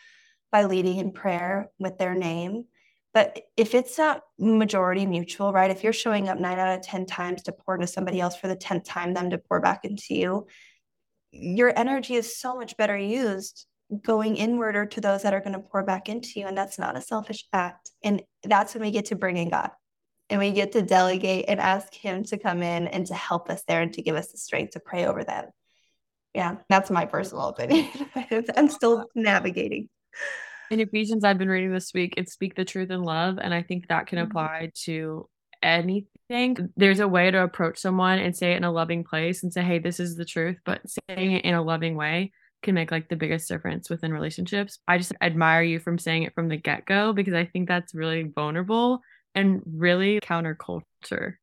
by leading in prayer with their name but if it's not majority mutual, right? If you're showing up nine out of 10 times to pour into somebody else for the 10th time, them to pour back into you, your energy is so much better used going inward or to those that are going to pour back into you. And that's not a selfish act. And that's when we get to bring in God and we get to delegate and ask Him to come in and to help us there and to give us the strength to pray over them. Yeah, that's my personal opinion. (laughs) I'm still navigating in Ephesians I've been reading this week, it's speak the truth in love. And I think that can mm-hmm. apply to anything. There's a way to approach someone and say it in a loving place and say, hey, this is the truth, but saying it in a loving way can make like the biggest difference within relationships. I just admire you from saying it from the get go because I think that's really vulnerable and really counterculture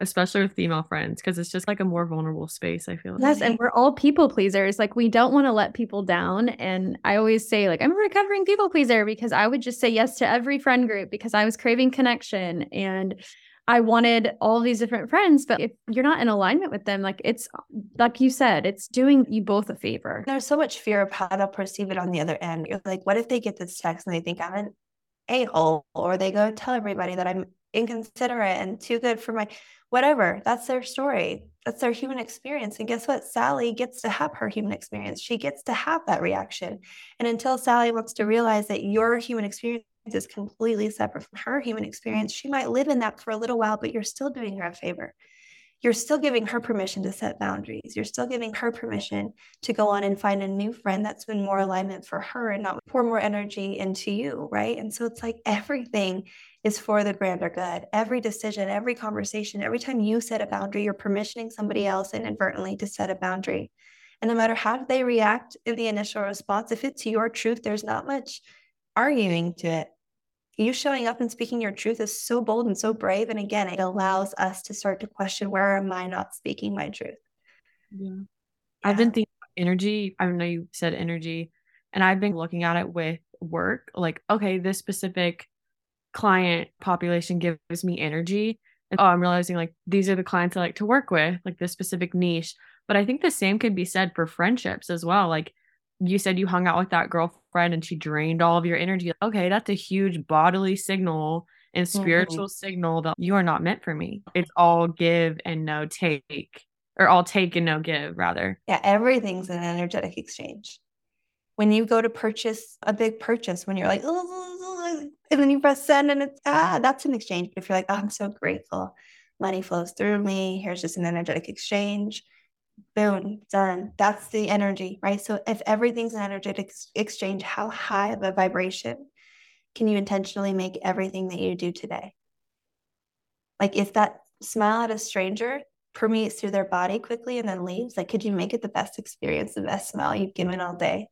especially with female friends, because it's just like a more vulnerable space. I feel. Like. Yes, and we're all people pleasers. Like we don't want to let people down. And I always say, like, I'm a recovering people pleaser because I would just say yes to every friend group because I was craving connection and I wanted all these different friends. But if you're not in alignment with them, like it's like you said, it's doing you both a favor. There's so much fear of how they'll perceive it on the other end. You're like, what if they get this text and they think I'm an a hole, or they go tell everybody that I'm inconsiderate and too good for my whatever. That's their story. That's their human experience. And guess what? Sally gets to have her human experience. She gets to have that reaction. And until Sally wants to realize that your human experience is completely separate from her human experience, she might live in that for a little while, but you're still doing her a favor you're still giving her permission to set boundaries. You're still giving her permission to go on and find a new friend that's been more alignment for her and not pour more energy into you, right? And so it's like everything is for the grander good. Every decision, every conversation, every time you set a boundary, you're permissioning somebody else inadvertently to set a boundary. And no matter how they react in the initial response, if it's your truth, there's not much arguing to it you showing up and speaking your truth is so bold and so brave. And again, it allows us to start to question where am I not speaking my truth? Yeah. yeah. I've been thinking energy. I know you said energy, and I've been looking at it with work. Like, okay, this specific client population gives me energy. And oh, I'm realizing like these are the clients I like to work with, like this specific niche. But I think the same could be said for friendships as well. Like you said you hung out with that girlfriend and she drained all of your energy. Okay, that's a huge bodily signal and mm-hmm. spiritual mm-hmm. signal that you are not meant for me. It's all give and no take, or all take and no give, rather. Yeah, everything's an energetic exchange. When you go to purchase a big purchase, when you're like, and then you press send and it's, ah, that's an exchange. But if you're like, oh, I'm so grateful, money flows through me, here's just an energetic exchange boom, done. That's the energy, right? So if everything's an energetic exchange, how high of a vibration can you intentionally make everything that you do today? Like if that smile at a stranger permeates through their body quickly and then leaves, like could you make it the best experience, the best smile you've given all day?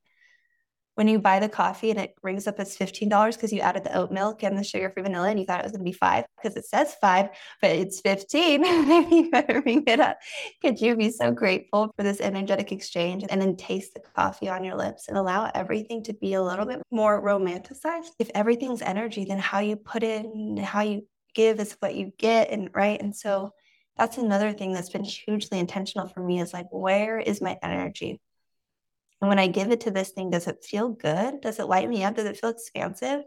When you buy the coffee and it rings up as $15 because you added the oat milk and the sugar free vanilla and you thought it was going to be five because it says five, but it's 15. (laughs) you better ring it up. Could you be so grateful for this energetic exchange and then taste the coffee on your lips and allow everything to be a little bit more romanticized? If everything's energy, then how you put in, how you give is what you get. And right. And so that's another thing that's been hugely intentional for me is like, where is my energy? And when I give it to this thing, does it feel good? Does it light me up? Does it feel expansive?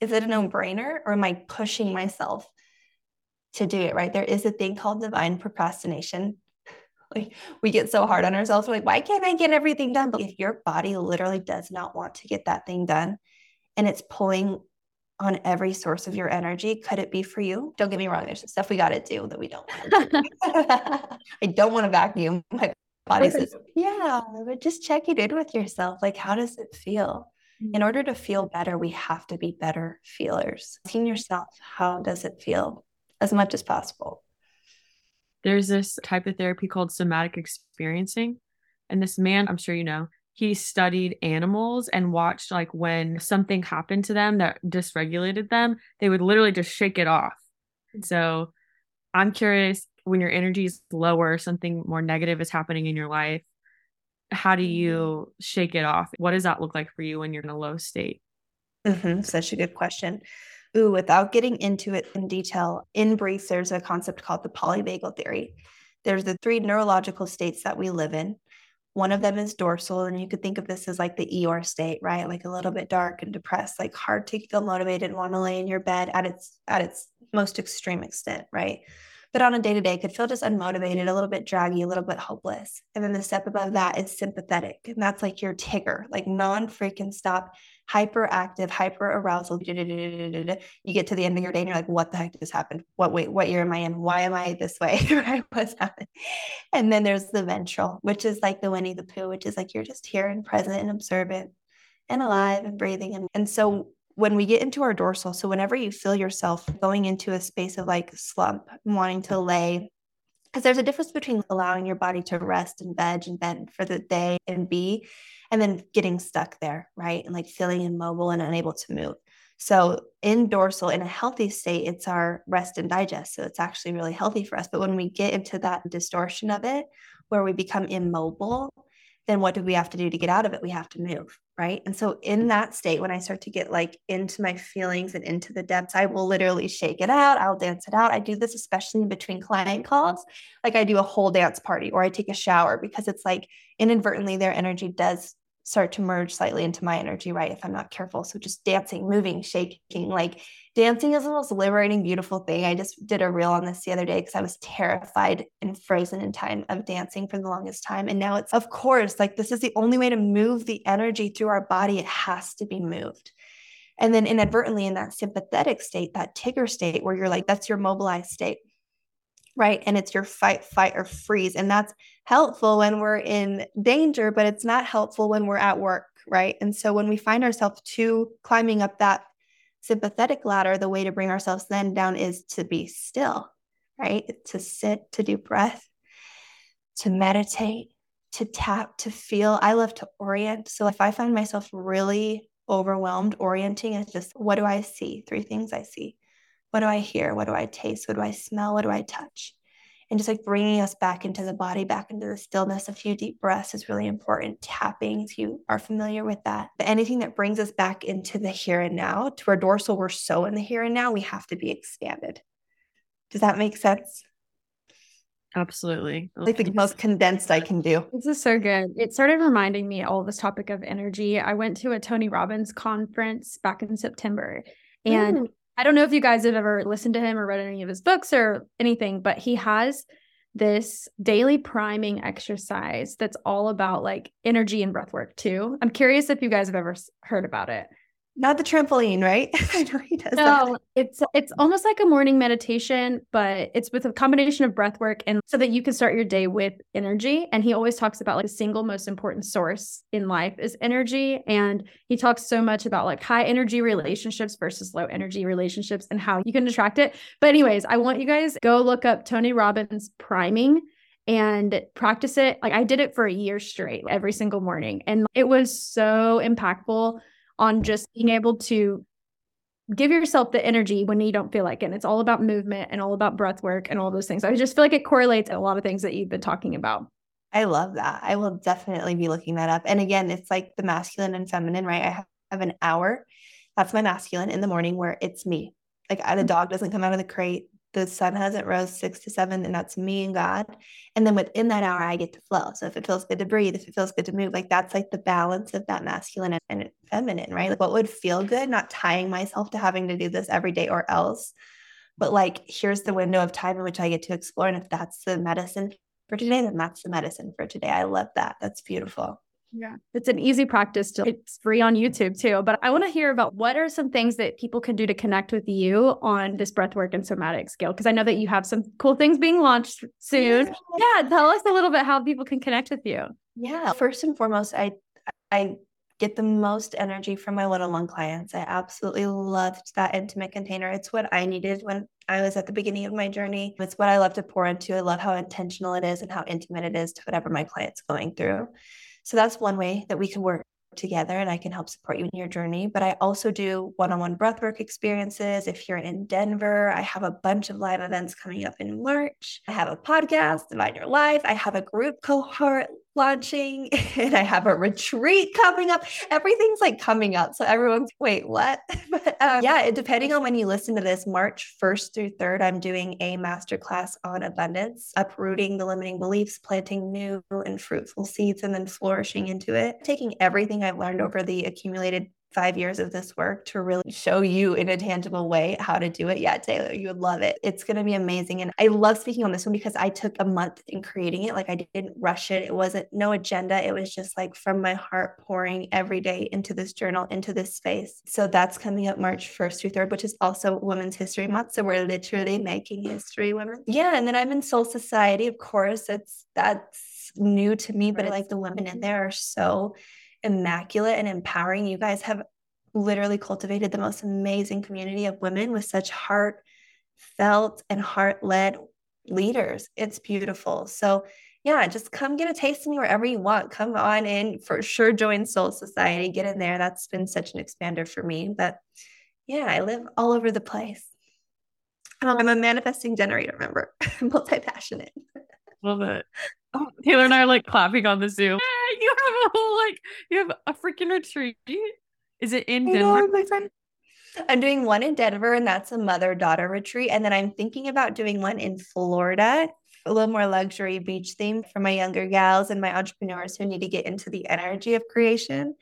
Is it a no brainer or am I pushing myself to do it? Right. There is a thing called divine procrastination. (laughs) Like we get so hard on ourselves. We're like, why can't I get everything done? But if your body literally does not want to get that thing done and it's pulling on every source of your energy, could it be for you? Don't get me wrong. There's stuff we got to do that we don't. (laughs) (laughs) I don't want to vacuum. My body says, yeah, but just check it in with yourself. Like, how does it feel? In mm-hmm. order to feel better, we have to be better feelers. Asking yourself, how does it feel as much as possible? There's this type of therapy called somatic experiencing. And this man, I'm sure you know, he studied animals and watched like when something happened to them that dysregulated them, they would literally just shake it off. So I'm curious when your energy is lower, something more negative is happening in your life, how do you mm-hmm. shake it off? What does that look like for you when you're in a low state? Mm-hmm. Such a good question. Ooh, without getting into it in detail, in brief, there's a concept called the polyvagal theory. There's the three neurological states that we live in. One of them is dorsal, and you could think of this as like the Eeyore state, right? Like a little bit dark and depressed, like hard to feel motivated, and want to lay in your bed at its at its most extreme extent, right? but on a day to day could feel just unmotivated, a little bit draggy, a little bit hopeless. And then the step above that is sympathetic. And that's like your Tigger, like non freaking stop, hyperactive, hyper arousal. You get to the end of your day and you're like, what the heck just happened? What wait, what year am I in? Why am I this way? (laughs) What's happening? And then there's the ventral, which is like the Winnie the Pooh, which is like you're just here and present and observant and alive and breathing. And, and so when we get into our dorsal, so whenever you feel yourself going into a space of like slump, wanting to lay, because there's a difference between allowing your body to rest and veg and bend for the day and be, and then getting stuck there, right? And like feeling immobile and unable to move. So in dorsal, in a healthy state, it's our rest and digest. So it's actually really healthy for us. But when we get into that distortion of it, where we become immobile, then what do we have to do to get out of it? We have to move, right? And so in mm-hmm. that state, when I start to get like into my feelings and into the depths, I will literally shake it out. I'll dance it out. I do this especially in between client calls. Like I do a whole dance party or I take a shower because it's like inadvertently their energy does start to merge slightly into my energy, right? If I'm not careful. So just dancing, moving, shaking, like dancing is the most liberating, beautiful thing. I just did a reel on this the other day because I was terrified and frozen in time of dancing for the longest time. And now it's, of course, like this is the only way to move the energy through our body. It has to be moved. And then inadvertently in that sympathetic state, that Tigger state where you're like, that's your mobilized state right? And it's your fight, fight, or freeze. And that's helpful when we're in danger, but it's not helpful when we're at work, right? And so when we find ourselves to climbing up that sympathetic ladder, the way to bring ourselves then down is to be still, right? To sit, to do breath, to meditate, to tap, to feel. I love to orient. So if I find myself really overwhelmed, orienting is just what do I see? Three things I see. What do I hear? What do I taste? What do I smell? What do I touch? And just like bringing us back into the body, back into the stillness. A few deep breaths is really important. Tapping, if you are familiar with that. But anything that brings us back into the here and now, to our dorsal, we're so in the here and now, we have to be expanded. Does that make sense? Absolutely. Like the most condensed I can do. This is so good. It started reminding me all this topic of energy. I went to a Tony Robbins conference back in September and mm. I don't know if you guys have ever listened to him or read any of his books or anything, but he has this daily priming exercise that's all about like energy and breath work too. I'm curious if you guys have ever heard about it. Not the trampoline, right? (laughs) I know he does. No, that. it's it's almost like a morning meditation, but it's with a combination of breath work and so that you can start your day with energy. And he always talks about like the single most important source in life is energy. And he talks so much about like high energy relationships versus low energy relationships and how you can attract it. But anyways, I want you guys go look up Tony Robbins priming and practice it. Like I did it for a year straight every single morning. And it was so impactful on just being able to give yourself the energy when you don't feel like it. And it's all about movement and all about breath work and all those things. I just feel like it correlates a lot of things that you've been talking about. I love that. I will definitely be looking that up. And again, it's like the masculine and feminine, right? I have an hour. That's my masculine in the morning where it's me. Like the mm-hmm. dog doesn't come out of the crate. The sun hasn't rose six to seven, and that's me and God. And then within that hour, I get to flow. So if it feels good to breathe, if it feels good to move, like that's like the balance of that masculine and feminine, right? Like what would feel good, not tying myself to having to do this every day or else. But like, here's the window of time in which I get to explore. And if that's the medicine for today, then that's the medicine for today. I love that. That's beautiful. Yeah. It's an easy practice to it's free on YouTube too. But I want to hear about what are some things that people can do to connect with you on this breathwork and somatic scale? Because I know that you have some cool things being launched soon. Yeah. yeah. Tell us a little bit how people can connect with you. Yeah. First and foremost, I I get the most energy from my one-on-one clients. I absolutely loved that intimate container. It's what I needed when I was at the beginning of my journey. It's what I love to pour into. I love how intentional it is and how intimate it is to whatever my client's going through. So that's one way that we can work together and I can help support you in your journey. But I also do one on one breathwork experiences. If you're in Denver, I have a bunch of live events coming up in March. I have a podcast, Divine Your Life. I have a group cohort launching (laughs) and I have a retreat coming up. Everything's like coming up. So everyone's, wait, what? (laughs) but um, yeah, depending on when you listen to this, March 1st through 3rd, I'm doing a masterclass on abundance, uprooting the limiting beliefs, planting new and fruitful seeds, and then flourishing into it. Taking everything I've learned over the accumulated five years of this work to really show you in a tangible way how to do it. Yeah, Taylor, you would love it. It's going to be amazing. And I love speaking on this one because I took a month in creating it. Like I didn't rush it. It wasn't no agenda. It was just like from my heart pouring every day into this journal, into this space. So that's coming up March 1st through 3rd, which is also Women's History Month. So we're literally making history, women. Yeah. And then I'm in Soul Society. Of course, it's that's new to me, but like the women in there are so immaculate and empowering. You guys have literally cultivated the most amazing community of women with such heartfelt and heart led leaders. It's beautiful. So, yeah, just come get a taste of me wherever you want. Come on in for sure. Join Soul Society. Get in there. That's been such an expander for me. But yeah, I live all over the place. I'm a manifesting generator, remember? (laughs) multi passionate. (laughs) Love it. Oh, Taylor and I are like clapping on the Zoom. Yeah, you have a whole like you have a freaking retreat. Is it in Denver? my friend. I'm doing one in Denver, and that's a mother daughter retreat. And then I'm thinking about doing one in Florida, a little more luxury beach theme for my younger gals and my entrepreneurs who need to get into the energy of creation.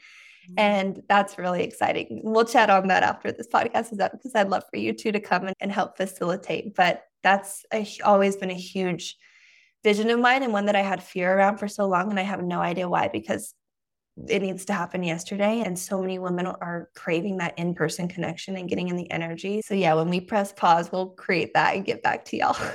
Mm-hmm. And that's really exciting. We'll chat on that after this podcast is up because I'd love for you two to come and, and help facilitate. But that's a, always been a huge vision of mine and one that I had fear around for so long. And I have no idea why, because it needs to happen yesterday. And so many women are craving that in person connection and getting in the energy. So, yeah, when we press pause, we'll create that and get back to y'all. (laughs)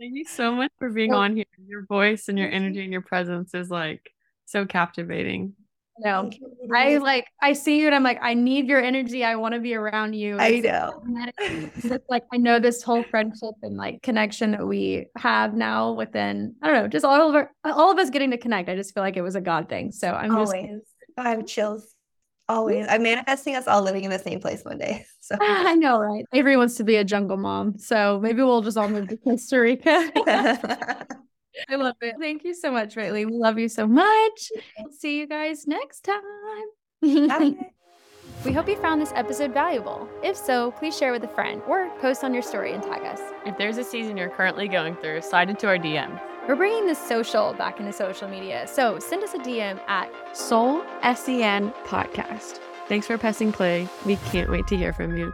Thank you so much for being on here. Your voice and your energy and your presence is like so captivating. No, I like I see you and I'm like, I need your energy. I want to be around you. I know. It's like I know this whole friendship and like connection that we have now within, I don't know, just all of our, all of us getting to connect. I just feel like it was a God thing. So I'm always just I have chills. Always. I'm manifesting us all living in the same place one day. (laughs) So (laughs) I know, right? Avery wants to be a jungle mom. So maybe we'll just all move to Costa Rica. (laughs) I love it. Thank you so much, Britley. We love you so much. see you guys next time. (laughs) we hope you found this episode valuable. If so, please share with a friend or post on your story and tag us. If there's a season you're currently going through, slide into our DM. We're bringing the social back into social media, so send us a DM at Soul SZN Podcast. Thanks for pressing play. We can't wait to hear from you.